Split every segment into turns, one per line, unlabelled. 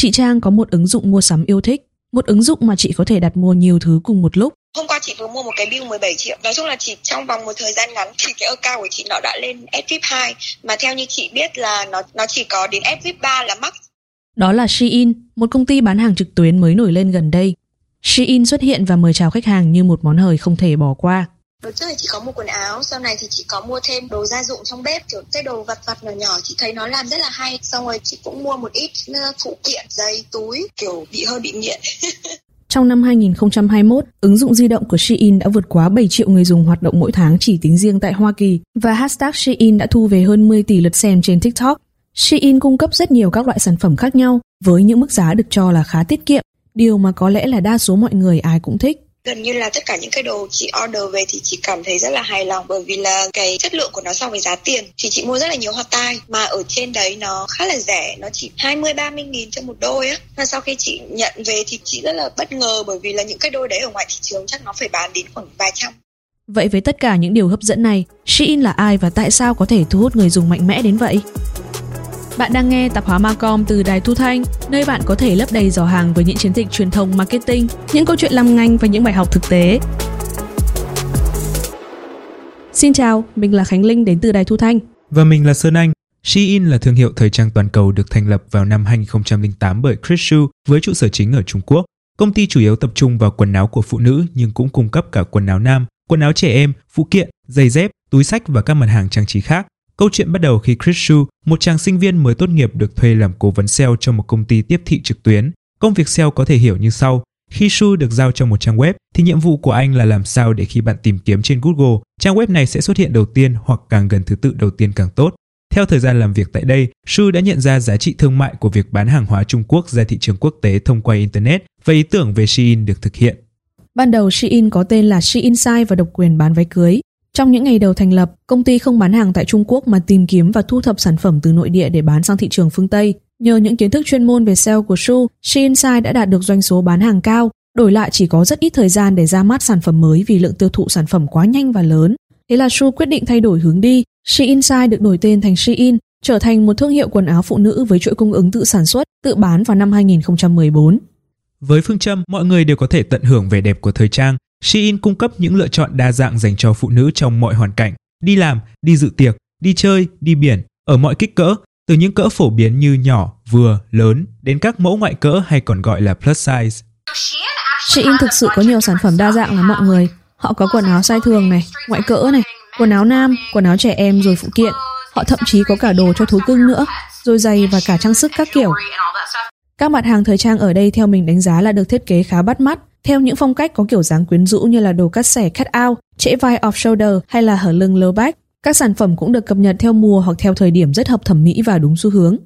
Chị Trang có một ứng dụng mua sắm yêu thích, một ứng dụng mà chị có thể đặt mua nhiều thứ cùng một lúc.
Hôm qua chị vừa mua một cái bill 17 triệu. Nói chung là chỉ trong vòng một thời gian ngắn thì cái account của chị nó đã lên SVIP 2 mà theo như chị biết là nó nó chỉ có đến SVIP 3 là max.
Đó là Shein, một công ty bán hàng trực tuyến mới nổi lên gần đây. Shein xuất hiện và mời chào khách hàng như một món hời không thể bỏ qua.
Đợt trước thì chị có mua quần áo, sau này thì chị có mua thêm đồ gia dụng trong bếp, kiểu cái đồ vặt vặt nhỏ nhỏ chị thấy nó làm rất là hay. Xong rồi chị cũng mua một ít ờ, phụ kiện, giày, túi, kiểu bị hơi bị nghiện.
Trong năm 2021, ứng dụng di động của Shein đã vượt quá 7 triệu người dùng hoạt động mỗi tháng chỉ tính riêng tại Hoa Kỳ và hashtag Shein đã thu về hơn 10 tỷ lượt xem trên TikTok. Shein cung cấp rất nhiều các loại sản phẩm khác nhau với những mức giá được cho là khá tiết kiệm, điều mà có lẽ là đa số mọi người ai cũng thích
gần như là tất cả những cái đồ chị order về thì chị cảm thấy rất là hài lòng bởi vì là cái chất lượng của nó so với giá tiền. Thì chị mua rất là nhiều hoa tai mà ở trên đấy nó khá là rẻ nó chỉ 20 30 nghìn cho một đôi á. Và sau khi chị nhận về thì chị rất là bất ngờ bởi vì là những cái đôi đấy ở ngoài thị trường chắc nó phải bán đến khoảng vài trăm.
Vậy với tất cả những điều hấp dẫn này, Shein là ai và tại sao có thể thu hút người dùng mạnh mẽ đến vậy? Bạn đang nghe tạp hóa Macom từ Đài Thu Thanh, nơi bạn có thể lấp đầy giỏ hàng với những chiến dịch truyền thông marketing, những câu chuyện làm ngành và những bài học thực tế. Xin chào, mình là Khánh Linh đến từ Đài Thu Thanh.
Và mình là Sơn Anh. Shein là thương hiệu thời trang toàn cầu được thành lập vào năm 2008 bởi Chris Xu với trụ sở chính ở Trung Quốc. Công ty chủ yếu tập trung vào quần áo của phụ nữ nhưng cũng cung cấp cả quần áo nam, quần áo trẻ em, phụ kiện, giày dép, túi sách và các mặt hàng trang trí khác. Câu chuyện bắt đầu khi Chris Shu, một chàng sinh viên mới tốt nghiệp được thuê làm cố vấn SEO cho một công ty tiếp thị trực tuyến. Công việc SEO có thể hiểu như sau. Khi Shu được giao cho một trang web, thì nhiệm vụ của anh là làm sao để khi bạn tìm kiếm trên Google, trang web này sẽ xuất hiện đầu tiên hoặc càng gần thứ tự đầu tiên càng tốt. Theo thời gian làm việc tại đây, Shu đã nhận ra giá trị thương mại của việc bán hàng hóa Trung Quốc ra thị trường quốc tế thông qua Internet và ý tưởng về Shein được thực hiện.
Ban đầu Shein có tên là Shein Sai và độc quyền bán váy cưới. Trong những ngày đầu thành lập, công ty không bán hàng tại Trung Quốc mà tìm kiếm và thu thập sản phẩm từ nội địa để bán sang thị trường phương Tây. Nhờ những kiến thức chuyên môn về sale của Shu, shinsai đã đạt được doanh số bán hàng cao, đổi lại chỉ có rất ít thời gian để ra mắt sản phẩm mới vì lượng tiêu thụ sản phẩm quá nhanh và lớn. Thế là Shu quyết định thay đổi hướng đi. shinsai được đổi tên thành Shein, trở thành một thương hiệu quần áo phụ nữ với chuỗi cung ứng tự sản xuất, tự bán vào năm 2014.
Với phương châm mọi người đều có thể tận hưởng vẻ đẹp của thời trang, Shein cung cấp những lựa chọn đa dạng dành cho phụ nữ trong mọi hoàn cảnh, đi làm, đi dự tiệc, đi chơi, đi biển, ở mọi kích cỡ, từ những cỡ phổ biến như nhỏ, vừa, lớn đến các mẫu ngoại cỡ hay còn gọi là plus size.
Shein thực sự có nhiều sản phẩm đa dạng lắm mọi người. Họ có quần áo size thường này, ngoại cỡ này, quần áo nam, quần áo trẻ em rồi phụ kiện. Họ thậm chí có cả đồ cho thú cưng nữa, rồi giày và cả trang sức các kiểu. Các mặt hàng thời trang ở đây theo mình đánh giá là được thiết kế khá bắt mắt, theo những phong cách có kiểu dáng quyến rũ như là đồ cắt xẻ cut out, trễ vai off shoulder hay là hở lưng low back. Các sản phẩm cũng được cập nhật theo mùa hoặc theo thời điểm rất hợp thẩm mỹ và đúng xu hướng.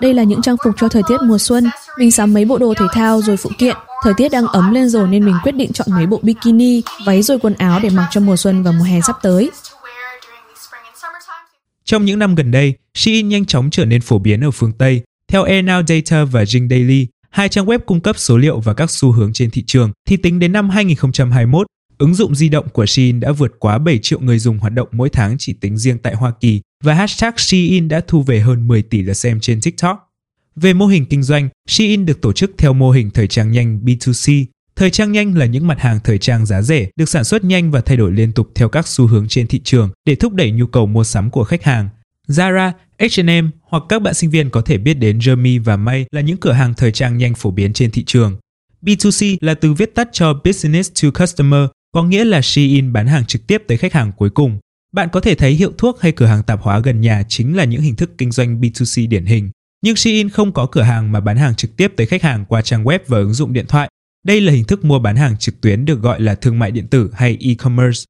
Đây là những trang phục cho thời tiết mùa xuân. Mình sắm mấy bộ đồ thể thao rồi phụ kiện. Thời tiết đang ấm lên rồi nên mình quyết định chọn mấy bộ bikini, váy rồi quần áo để mặc cho mùa xuân và mùa hè sắp tới.
Trong những năm gần đây, Shein nhanh chóng trở nên phổ biến ở phương Tây. Theo Air Now Data và Jing Daily, hai trang web cung cấp số liệu và các xu hướng trên thị trường, thì tính đến năm 2021, ứng dụng di động của Shein đã vượt quá 7 triệu người dùng hoạt động mỗi tháng chỉ tính riêng tại Hoa Kỳ và hashtag Shein đã thu về hơn 10 tỷ lượt xem trên TikTok. Về mô hình kinh doanh, Shein được tổ chức theo mô hình thời trang nhanh B2C. Thời trang nhanh là những mặt hàng thời trang giá rẻ, được sản xuất nhanh và thay đổi liên tục theo các xu hướng trên thị trường để thúc đẩy nhu cầu mua sắm của khách hàng. Zara, H&M hoặc các bạn sinh viên có thể biết đến Jeremy và May là những cửa hàng thời trang nhanh phổ biến trên thị trường. B2C là từ viết tắt cho Business to Customer, có nghĩa là Shein bán hàng trực tiếp tới khách hàng cuối cùng. Bạn có thể thấy hiệu thuốc hay cửa hàng tạp hóa gần nhà chính là những hình thức kinh doanh B2C điển hình. Nhưng Shein không có cửa hàng mà bán hàng trực tiếp tới khách hàng qua trang web và ứng dụng điện thoại. Đây là hình thức mua bán hàng trực tuyến được gọi là thương mại điện tử hay e-commerce.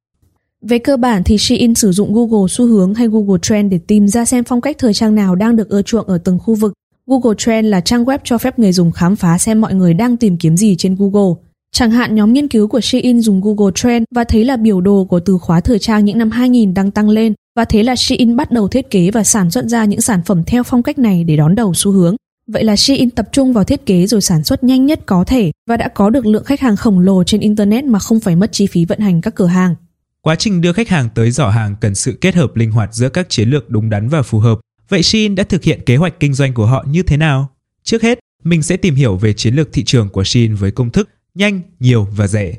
Về cơ bản thì Shein sử dụng Google xu hướng hay Google Trend để tìm ra xem phong cách thời trang nào đang được ưa chuộng ở từng khu vực. Google Trend là trang web cho phép người dùng khám phá xem mọi người đang tìm kiếm gì trên Google. Chẳng hạn, nhóm nghiên cứu của Shein dùng Google Trend và thấy là biểu đồ của từ khóa thời trang những năm 2000 đang tăng lên, và thế là Shein bắt đầu thiết kế và sản xuất ra những sản phẩm theo phong cách này để đón đầu xu hướng. Vậy là Shein tập trung vào thiết kế rồi sản xuất nhanh nhất có thể và đã có được lượng khách hàng khổng lồ trên internet mà không phải mất chi phí vận hành các cửa hàng.
Quá trình đưa khách hàng tới giỏ hàng cần sự kết hợp linh hoạt giữa các chiến lược đúng đắn và phù hợp Vậy Shein đã thực hiện kế hoạch kinh doanh của họ như thế nào? Trước hết, mình sẽ tìm hiểu về chiến lược thị trường của Shein với công thức nhanh, nhiều và rẻ.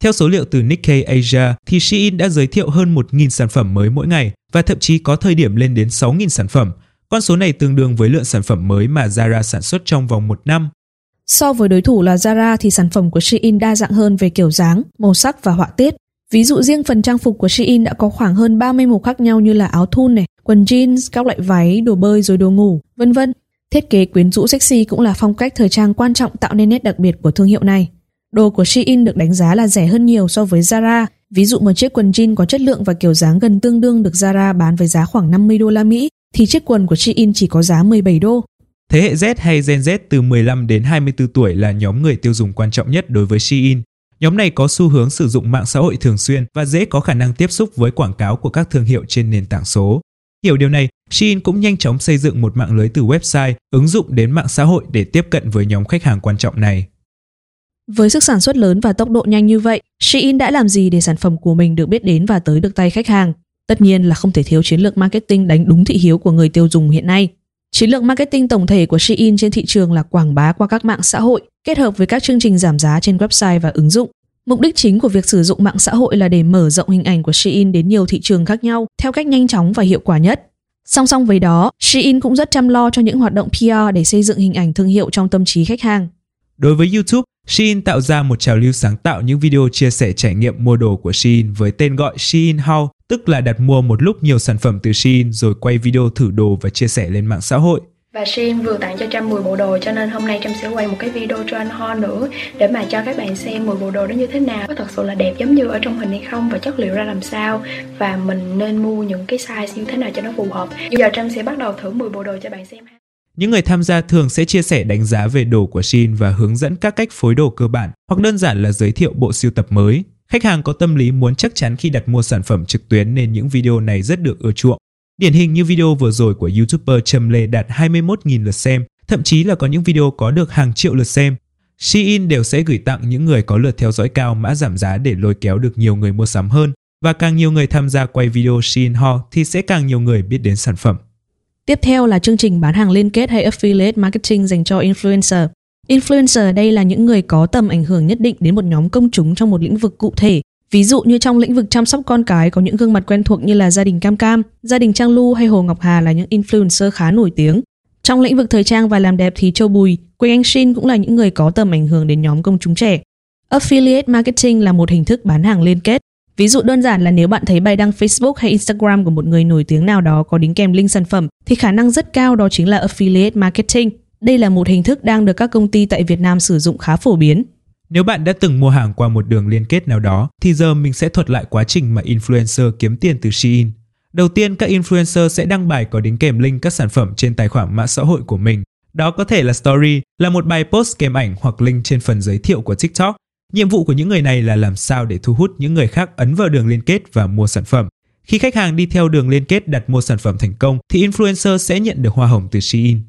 Theo số liệu từ Nikkei Asia thì Shein đã giới thiệu hơn 1.000 sản phẩm mới mỗi ngày và thậm chí có thời điểm lên đến 6.000 sản phẩm. Con số này tương đương với lượng sản phẩm mới mà Zara sản xuất trong vòng một năm.
So với đối thủ là Zara thì sản phẩm của Shein đa dạng hơn về kiểu dáng, màu sắc và họa tiết. Ví dụ riêng phần trang phục của Shein đã có khoảng hơn 30 màu khác nhau như là áo thun này, quần jeans, các loại váy, đồ bơi rồi đồ ngủ, vân vân. Thiết kế quyến rũ sexy cũng là phong cách thời trang quan trọng tạo nên nét đặc biệt của thương hiệu này. Đồ của Shein được đánh giá là rẻ hơn nhiều so với Zara. Ví dụ một chiếc quần jean có chất lượng và kiểu dáng gần tương đương được Zara bán với giá khoảng 50 đô la Mỹ, thì chiếc quần của Shein chỉ có giá 17 đô.
Thế hệ Z hay Gen Z từ 15 đến 24 tuổi là nhóm người tiêu dùng quan trọng nhất đối với Shein. Nhóm này có xu hướng sử dụng mạng xã hội thường xuyên và dễ có khả năng tiếp xúc với quảng cáo của các thương hiệu trên nền tảng số. Hiểu điều này, Shein cũng nhanh chóng xây dựng một mạng lưới từ website, ứng dụng đến mạng xã hội để tiếp cận với nhóm khách hàng quan trọng này.
Với sức sản xuất lớn và tốc độ nhanh như vậy, Shein đã làm gì để sản phẩm của mình được biết đến và tới được tay khách hàng? Tất nhiên là không thể thiếu chiến lược marketing đánh đúng thị hiếu của người tiêu dùng hiện nay. Chiến lược marketing tổng thể của Shein trên thị trường là quảng bá qua các mạng xã hội, kết hợp với các chương trình giảm giá trên website và ứng dụng. Mục đích chính của việc sử dụng mạng xã hội là để mở rộng hình ảnh của Shein đến nhiều thị trường khác nhau theo cách nhanh chóng và hiệu quả nhất. Song song với đó, Shein cũng rất chăm lo cho những hoạt động PR để xây dựng hình ảnh thương hiệu trong tâm trí khách hàng.
Đối với YouTube, Shein tạo ra một trào lưu sáng tạo những video chia sẻ trải nghiệm mua đồ của Shein với tên gọi Shein Haul, tức là đặt mua một lúc nhiều sản phẩm từ Shein rồi quay video thử đồ và chia sẻ lên mạng xã hội.
Và Shein vừa tặng cho Trâm 10 bộ đồ cho nên hôm nay Trâm sẽ quay một cái video cho anh Ho nữa để mà cho các bạn xem 10 bộ đồ đó như thế nào có thật sự là đẹp giống như ở trong hình hay không và chất liệu ra làm sao và mình nên mua những cái size như thế nào cho nó phù hợp. Bây giờ Trâm sẽ bắt đầu thử 10 bộ đồ cho bạn xem ha.
Những người tham gia thường sẽ chia sẻ đánh giá về đồ của Shin và hướng dẫn các cách phối đồ cơ bản hoặc đơn giản là giới thiệu bộ siêu tập mới. Khách hàng có tâm lý muốn chắc chắn khi đặt mua sản phẩm trực tuyến nên những video này rất được ưa chuộng. Điển hình như video vừa rồi của YouTuber Trâm Lê đạt 21.000 lượt xem, thậm chí là có những video có được hàng triệu lượt xem. Shein đều sẽ gửi tặng những người có lượt theo dõi cao mã giảm giá để lôi kéo được nhiều người mua sắm hơn. Và càng nhiều người tham gia quay video Shein Haul thì sẽ càng nhiều người biết đến sản phẩm.
Tiếp theo là chương trình bán hàng liên kết hay affiliate marketing dành cho influencer. Influencer đây là những người có tầm ảnh hưởng nhất định đến một nhóm công chúng trong một lĩnh vực cụ thể. Ví dụ như trong lĩnh vực chăm sóc con cái có những gương mặt quen thuộc như là gia đình Cam Cam, gia đình Trang Lu hay Hồ Ngọc Hà là những influencer khá nổi tiếng. Trong lĩnh vực thời trang và làm đẹp thì Châu Bùi, Quỳnh Anh Shin cũng là những người có tầm ảnh hưởng đến nhóm công chúng trẻ. Affiliate marketing là một hình thức bán hàng liên kết. Ví dụ đơn giản là nếu bạn thấy bài đăng Facebook hay Instagram của một người nổi tiếng nào đó có đính kèm link sản phẩm thì khả năng rất cao đó chính là affiliate marketing. Đây là một hình thức đang được các công ty tại Việt Nam sử dụng khá phổ biến.
Nếu bạn đã từng mua hàng qua một đường liên kết nào đó, thì giờ mình sẽ thuật lại quá trình mà influencer kiếm tiền từ Shein. Đầu tiên, các influencer sẽ đăng bài có đính kèm link các sản phẩm trên tài khoản mạng xã hội của mình. Đó có thể là story, là một bài post kèm ảnh hoặc link trên phần giới thiệu của TikTok. Nhiệm vụ của những người này là làm sao để thu hút những người khác ấn vào đường liên kết và mua sản phẩm. Khi khách hàng đi theo đường liên kết đặt mua sản phẩm thành công thì influencer sẽ nhận được hoa hồng từ Shein.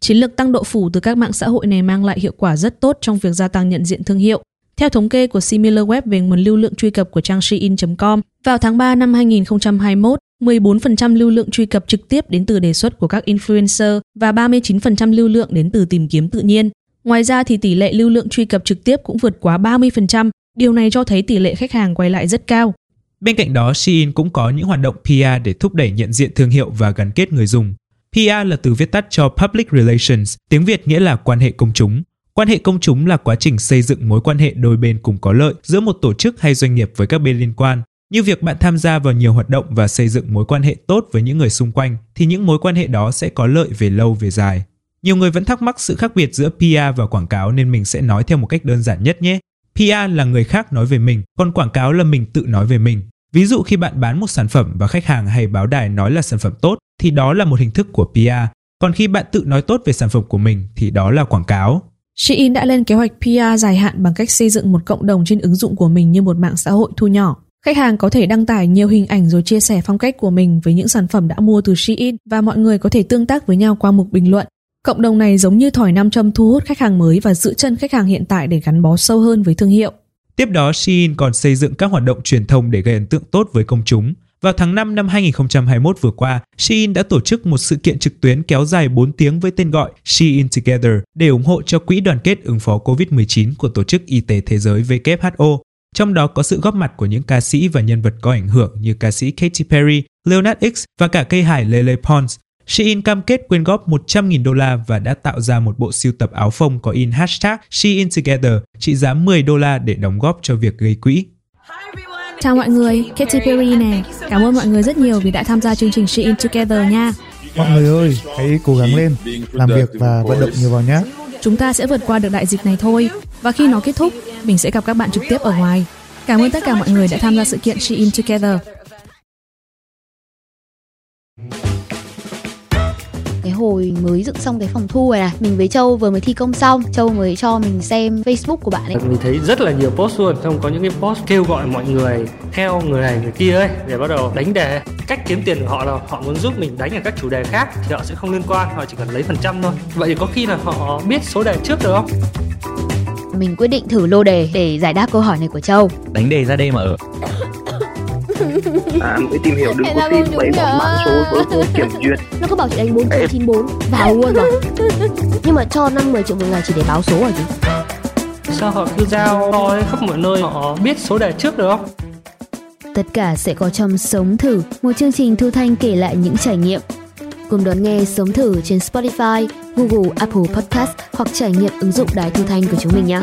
Chiến lược tăng độ phủ từ các mạng xã hội này mang lại hiệu quả rất tốt trong việc gia tăng nhận diện thương hiệu. Theo thống kê của SimilarWeb về nguồn lưu lượng truy cập của trang Shein.com, vào tháng 3 năm 2021, 14% lưu lượng truy cập trực tiếp đến từ đề xuất của các influencer và 39% lưu lượng đến từ tìm kiếm tự nhiên. Ngoài ra thì tỷ lệ lưu lượng truy cập trực tiếp cũng vượt quá 30%, điều này cho thấy tỷ lệ khách hàng quay lại rất cao.
Bên cạnh đó, Shein cũng có những hoạt động PR để thúc đẩy nhận diện thương hiệu và gắn kết người dùng. PR là từ viết tắt cho Public Relations, tiếng Việt nghĩa là quan hệ công chúng. Quan hệ công chúng là quá trình xây dựng mối quan hệ đôi bên cùng có lợi giữa một tổ chức hay doanh nghiệp với các bên liên quan. Như việc bạn tham gia vào nhiều hoạt động và xây dựng mối quan hệ tốt với những người xung quanh thì những mối quan hệ đó sẽ có lợi về lâu về dài. Nhiều người vẫn thắc mắc sự khác biệt giữa PR và quảng cáo nên mình sẽ nói theo một cách đơn giản nhất nhé. PR là người khác nói về mình, còn quảng cáo là mình tự nói về mình. Ví dụ khi bạn bán một sản phẩm và khách hàng hay báo đài nói là sản phẩm tốt thì đó là một hình thức của PR. Còn khi bạn tự nói tốt về sản phẩm của mình thì đó là quảng cáo.
Shein đã lên kế hoạch PR dài hạn bằng cách xây dựng một cộng đồng trên ứng dụng của mình như một mạng xã hội thu nhỏ. Khách hàng có thể đăng tải nhiều hình ảnh rồi chia sẻ phong cách của mình với những sản phẩm đã mua từ Shein và mọi người có thể tương tác với nhau qua mục bình luận. Cộng đồng này giống như thỏi nam châm thu hút khách hàng mới và giữ chân khách hàng hiện tại để gắn bó sâu hơn với thương hiệu.
Tiếp đó, Shein còn xây dựng các hoạt động truyền thông để gây ấn tượng tốt với công chúng. Vào tháng 5 năm 2021 vừa qua, Shein đã tổ chức một sự kiện trực tuyến kéo dài 4 tiếng với tên gọi Shein Together để ủng hộ cho Quỹ đoàn kết ứng phó COVID-19 của Tổ chức Y tế Thế giới WHO. Trong đó có sự góp mặt của những ca sĩ và nhân vật có ảnh hưởng như ca sĩ Katy Perry, Leonard X và cả cây hải Lele Pons. Shein cam kết quyên góp 100.000 đô la và đã tạo ra một bộ siêu tập áo phông có in hashtag Shein Together trị giá 10 đô la để đóng góp cho việc gây quỹ.
Chào mọi người, Katy Perry nè. Cảm ơn mọi người rất nhiều vì đã tham gia chương trình Shein Together nha.
Mọi người ơi, hãy cố gắng lên, làm việc và vận động nhiều vào nhé.
Chúng ta sẽ vượt qua được đại dịch này thôi. Và khi nó kết thúc, mình sẽ gặp các bạn trực tiếp ở ngoài. Cảm ơn tất cả mọi người đã tham gia sự kiện Shein Together.
Hồi mới dựng xong cái phòng thu này này. Mình với châu vừa mới thi công xong châu mới cho mình xem facebook của bạn ấy.
Mình thấy rất là nhiều post luôn. Xong có những cái post kêu gọi mọi người theo người này người kia ấy để bắt đầu đánh đề. Cách kiếm tiền của họ là họ muốn giúp mình đánh ở các chủ đề khác thì họ sẽ không liên quan họ chỉ cần lấy phần trăm thôi. Vậy thì có khi là họ biết số đề trước được không?
Mình quyết định thử lô đề để giải đáp câu hỏi này của châu.
Đánh đề ra đây mà ở
à, mới tìm hiểu đừng có tin mấy bọn mã số với vô kiểm duyệt
nó có bảo chị đánh bốn triệu chín bốn. Vào luôn mà nhưng mà cho năm mười triệu một ngày chỉ để báo số à chứ
sao họ cứ giao to khắp mọi nơi? Họ biết số đề trước được không
tất cả sẽ có trong sống thử một chương trình thu thanh kể lại những trải nghiệm. Cùng đón nghe sống thử trên Spotify, Google, Apple Podcast hoặc trải nghiệm ứng dụng đài thu thanh của chúng mình nhé.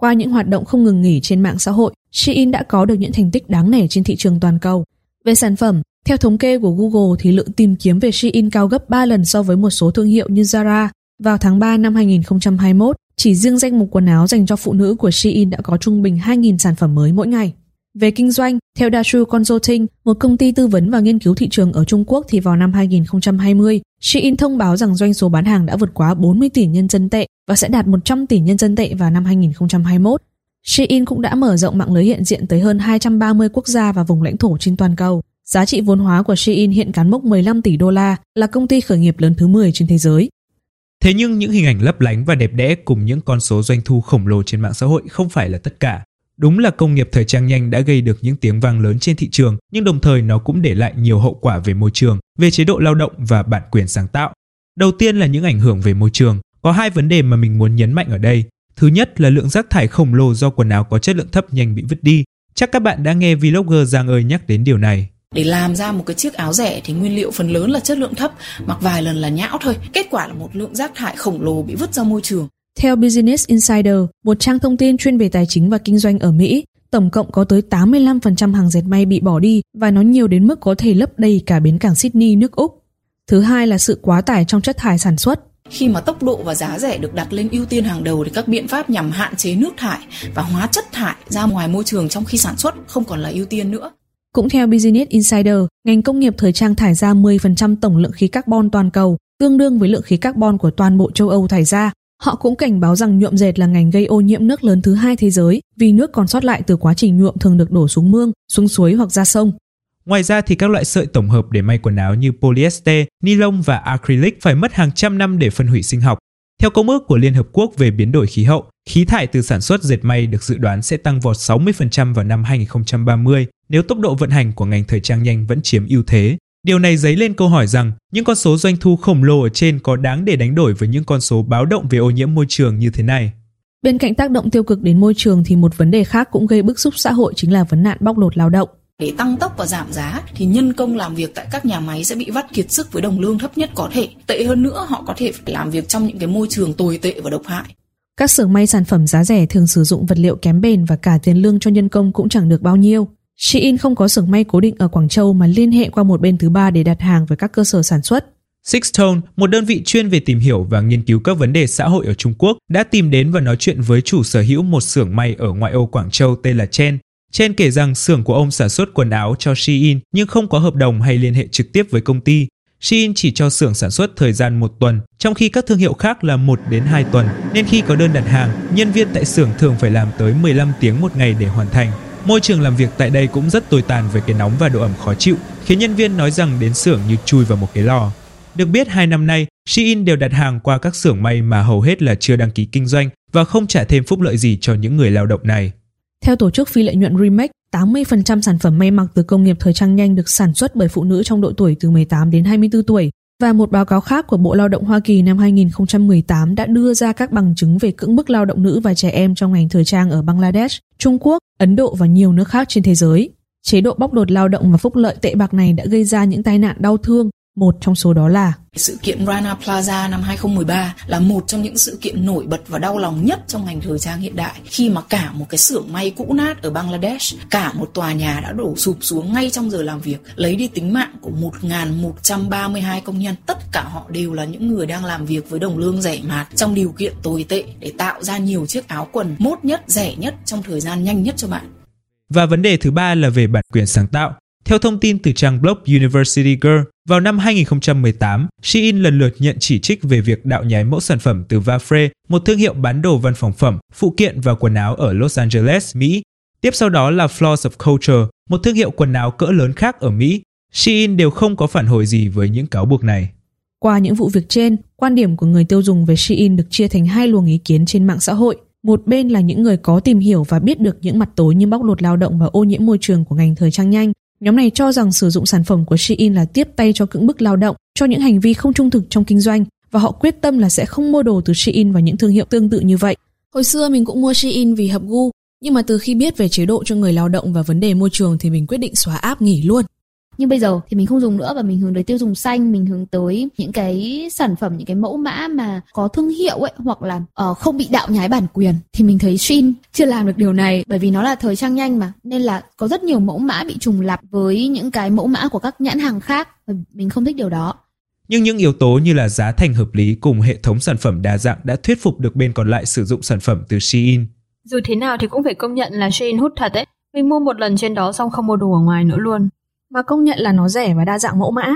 Qua những hoạt động không ngừng nghỉ trên mạng xã hội, Shein đã có được những thành tích đáng nể trên thị trường toàn cầu. Về sản phẩm, theo thống kê của Google thì lượng tìm kiếm về Shein cao gấp 3 lần so với một số thương hiệu như Zara. Vào tháng 3 năm 2021, chỉ riêng danh mục quần áo dành cho phụ nữ của Shein đã có trung bình 2.000 sản phẩm mới mỗi ngày. Về kinh doanh, theo Dashu Consulting, một công ty tư vấn và nghiên cứu thị trường ở Trung Quốc thì vào năm 2020, Shein thông báo rằng doanh số bán hàng đã vượt quá 40 tỷ nhân dân tệ và sẽ đạt 100 tỷ nhân dân tệ vào năm 2021. Shein cũng đã mở rộng mạng lưới hiện diện tới hơn 230 quốc gia và vùng lãnh thổ trên toàn cầu. Giá trị vốn hóa của Shein hiện cán mốc 15 tỷ đô la, là công ty khởi nghiệp lớn thứ 10 trên thế giới.
Thế nhưng những hình ảnh lấp lánh và đẹp đẽ cùng những con số doanh thu khổng lồ trên mạng xã hội không phải là tất cả. Đúng là công nghiệp thời trang nhanh đã gây được những tiếng vang lớn trên thị trường, nhưng đồng thời nó cũng để lại nhiều hậu quả về môi trường, về chế độ lao động và bản quyền sáng tạo. Đầu tiên là những ảnh hưởng về môi trường. Có hai vấn đề mà mình muốn nhấn mạnh ở đây. Thứ nhất là lượng rác thải khổng lồ do quần áo có chất lượng thấp nhanh bị vứt đi. Chắc các bạn đã nghe vlogger Giang ơi nhắc đến điều này.
Để làm ra một cái chiếc áo rẻ thì nguyên liệu phần lớn là chất lượng thấp, mặc vài lần là nhão thôi. Kết quả là một lượng rác thải khổng lồ bị vứt ra môi trường.
Theo Business Insider, một trang thông tin chuyên về tài chính và kinh doanh ở Mỹ, tổng cộng có tới 85% hàng dệt may bị bỏ đi và nó nhiều đến mức có thể lấp đầy cả bến cảng Sydney, nước Úc. Thứ hai là sự quá tải trong chất thải sản xuất.
Khi mà tốc độ và giá rẻ được đặt lên ưu tiên hàng đầu thì các biện pháp nhằm hạn chế nước thải và hóa chất thải ra ngoài môi trường trong khi sản xuất không còn là ưu tiên nữa.
Cũng theo Business Insider, ngành công nghiệp thời trang thải ra 10% tổng lượng khí carbon toàn cầu, tương đương với lượng khí carbon của toàn bộ châu Âu thải ra. Họ cũng cảnh báo rằng nhuộm dệt là ngành gây ô nhiễm nước lớn thứ hai thế giới vì nước còn sót lại từ quá trình nhuộm thường được đổ xuống mương, xuống suối hoặc ra sông.
Ngoài ra thì các loại sợi tổng hợp để may quần áo như polyester, ni lông và acrylic phải mất hàng trăm năm để phân hủy sinh học. Theo công ước của Liên Hợp Quốc về biến đổi khí hậu, khí thải từ sản xuất dệt may được dự đoán sẽ tăng vọt 60% vào năm 2030 nếu tốc độ vận hành của ngành thời trang nhanh vẫn chiếm ưu thế. Điều này dấy lên câu hỏi rằng những con số doanh thu khổng lồ ở trên có đáng để đánh đổi với những con số báo động về ô nhiễm môi trường như thế này.
Bên cạnh tác động tiêu cực đến môi trường thì một vấn đề khác cũng gây bức xúc xã hội chính là vấn nạn bóc lột lao động.
Để tăng tốc và giảm giá thì nhân công làm việc tại các nhà máy sẽ bị vắt kiệt sức với đồng lương thấp nhất có thể. Tệ hơn nữa họ có thể phải làm việc trong những cái môi trường tồi tệ và độc hại.
Các xưởng may sản phẩm giá rẻ thường sử dụng vật liệu kém bền và cả tiền lương cho nhân công cũng chẳng được bao nhiêu. Shein không có xưởng may cố định ở Quảng Châu mà liên hệ qua một bên thứ ba để đặt hàng với các cơ sở sản xuất.
Sixtone, một đơn vị chuyên về tìm hiểu và nghiên cứu các vấn đề xã hội ở Trung Quốc, đã tìm đến và nói chuyện với chủ sở hữu một xưởng may ở ngoại ô Quảng Châu tên là Chen. Chen kể rằng xưởng của ông sản xuất quần áo cho Shein nhưng không có hợp đồng hay liên hệ trực tiếp với công ty. Shein chỉ cho xưởng sản xuất thời gian một tuần, trong khi các thương hiệu khác là 1 đến 2 tuần, nên khi có đơn đặt hàng, nhân viên tại xưởng thường phải làm tới 15 tiếng một ngày để hoàn thành. Môi trường làm việc tại đây cũng rất tồi tàn với cái nóng và độ ẩm khó chịu, khiến nhân viên nói rằng đến xưởng như chui vào một cái lò. Được biết hai năm nay, Shein đều đặt hàng qua các xưởng may mà hầu hết là chưa đăng ký kinh doanh và không trả thêm phúc lợi gì cho những người lao động này.
Theo tổ chức phi lợi nhuận Remake, 80% sản phẩm may mặc từ công nghiệp thời trang nhanh được sản xuất bởi phụ nữ trong độ tuổi từ 18 đến 24 tuổi. Và một báo cáo khác của Bộ Lao động Hoa Kỳ năm 2018 đã đưa ra các bằng chứng về cưỡng bức lao động nữ và trẻ em trong ngành thời trang ở Bangladesh, Trung Quốc, Ấn Độ và nhiều nước khác trên thế giới. Chế độ bóc lột lao động và phúc lợi tệ bạc này đã gây ra những tai nạn đau thương, một trong số đó là
sự kiện Rana Plaza năm 2013 là một trong những sự kiện nổi bật và đau lòng nhất trong ngành thời trang hiện đại khi mà cả một cái xưởng may cũ nát ở Bangladesh, cả một tòa nhà đã đổ sụp xuống ngay trong giờ làm việc, lấy đi tính mạng của 1.132 công nhân. Tất cả họ đều là những người đang làm việc với đồng lương rẻ mạt trong điều kiện tồi tệ để tạo ra nhiều chiếc áo quần mốt nhất, rẻ nhất trong thời gian nhanh nhất cho bạn.
Và vấn đề thứ ba là về bản quyền sáng tạo. Theo thông tin từ trang blog University Girl, vào năm 2018, Shein lần lượt nhận chỉ trích về việc đạo nhái mẫu sản phẩm từ Vafre, một thương hiệu bán đồ văn phòng phẩm, phụ kiện và quần áo ở Los Angeles, Mỹ. Tiếp sau đó là Floors of Culture, một thương hiệu quần áo cỡ lớn khác ở Mỹ. Shein đều không có phản hồi gì với những cáo buộc này.
Qua những vụ việc trên, quan điểm của người tiêu dùng về Shein được chia thành hai luồng ý kiến trên mạng xã hội. Một bên là những người có tìm hiểu và biết được những mặt tối như bóc lột lao động và ô nhiễm môi trường của ngành thời trang nhanh, Nhóm này cho rằng sử dụng sản phẩm của Shein là tiếp tay cho cưỡng bức lao động, cho những hành vi không trung thực trong kinh doanh và họ quyết tâm là sẽ không mua đồ từ Shein và những thương hiệu tương tự như vậy. Hồi xưa mình cũng mua Shein vì hợp gu, nhưng mà từ khi biết về chế độ cho người lao động và vấn đề môi trường thì mình quyết định xóa app nghỉ luôn
nhưng bây giờ thì mình không dùng nữa và mình hướng tới tiêu dùng xanh mình hướng tới những cái sản phẩm những cái mẫu mã mà có thương hiệu ấy hoặc là uh, không bị đạo nhái bản quyền thì mình thấy Shein chưa làm được điều này bởi vì nó là thời trang nhanh mà nên là có rất nhiều mẫu mã bị trùng lặp với những cái mẫu mã của các nhãn hàng khác và mình không thích điều đó
nhưng những yếu tố như là giá thành hợp lý cùng hệ thống sản phẩm đa dạng đã thuyết phục được bên còn lại sử dụng sản phẩm từ Shein.
Dù thế nào thì cũng phải công nhận là Shein hút thật đấy. Mình mua một lần trên đó xong không mua đồ ở ngoài nữa luôn.
Mà công nhận là nó rẻ và đa dạng mẫu mã.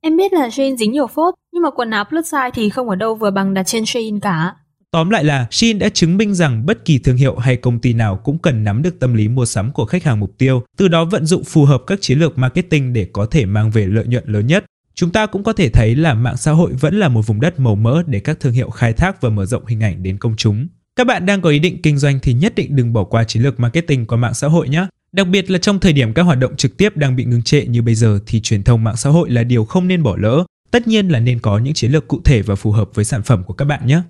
Em biết là Shein dính nhiều phốt, nhưng mà quần áo plus size thì không ở đâu vừa bằng đặt trên Shein cả.
Tóm lại là Shein đã chứng minh rằng bất kỳ thương hiệu hay công ty nào cũng cần nắm được tâm lý mua sắm của khách hàng mục tiêu, từ đó vận dụng phù hợp các chiến lược marketing để có thể mang về lợi nhuận lớn nhất. Chúng ta cũng có thể thấy là mạng xã hội vẫn là một vùng đất màu mỡ để các thương hiệu khai thác và mở rộng hình ảnh đến công chúng. Các bạn đang có ý định kinh doanh thì nhất định đừng bỏ qua chiến lược marketing qua mạng xã hội nhé. Đặc biệt là trong thời điểm các hoạt động trực tiếp đang bị ngừng trệ như bây giờ thì truyền thông mạng xã hội là điều không nên bỏ lỡ. Tất nhiên là nên có những chiến lược cụ thể và phù hợp với sản phẩm của các bạn nhé.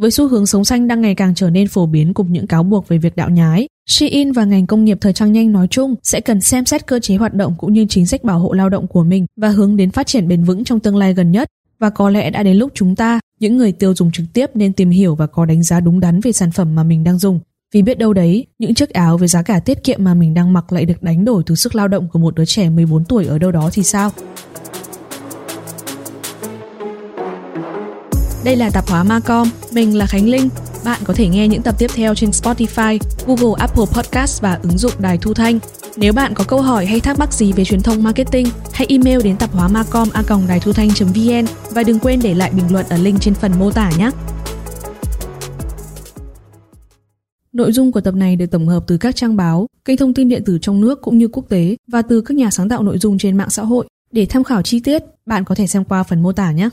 Với xu hướng sống xanh đang ngày càng trở nên phổ biến cùng những cáo buộc về việc đạo nhái, Shein và ngành công nghiệp thời trang nhanh nói chung sẽ cần xem xét cơ chế hoạt động cũng như chính sách bảo hộ lao động của mình và hướng đến phát triển bền vững trong tương lai gần nhất. Và có lẽ đã đến lúc chúng ta, những người tiêu dùng trực tiếp nên tìm hiểu và có đánh giá đúng đắn về sản phẩm mà mình đang dùng vì biết đâu đấy, những chiếc áo với giá cả tiết kiệm mà mình đang mặc lại được đánh đổi từ sức lao động của một đứa trẻ 14 tuổi ở đâu đó thì sao? Đây là tạp hóa Macom, mình là Khánh Linh. Bạn có thể nghe những tập tiếp theo trên Spotify, Google Apple Podcast và ứng dụng đài thu thanh. Nếu bạn có câu hỏi hay thắc mắc gì về truyền thông marketing, hãy email đến tạp hóa macom a đài thu thanh.vn và đừng quên để lại bình luận ở link trên phần mô tả nhé. Nội dung của tập này được tổng hợp từ các trang báo, kênh thông tin điện tử trong nước cũng như quốc tế và từ các nhà sáng tạo nội dung trên mạng xã hội. Để tham khảo chi tiết, bạn có thể xem qua phần mô tả nhé.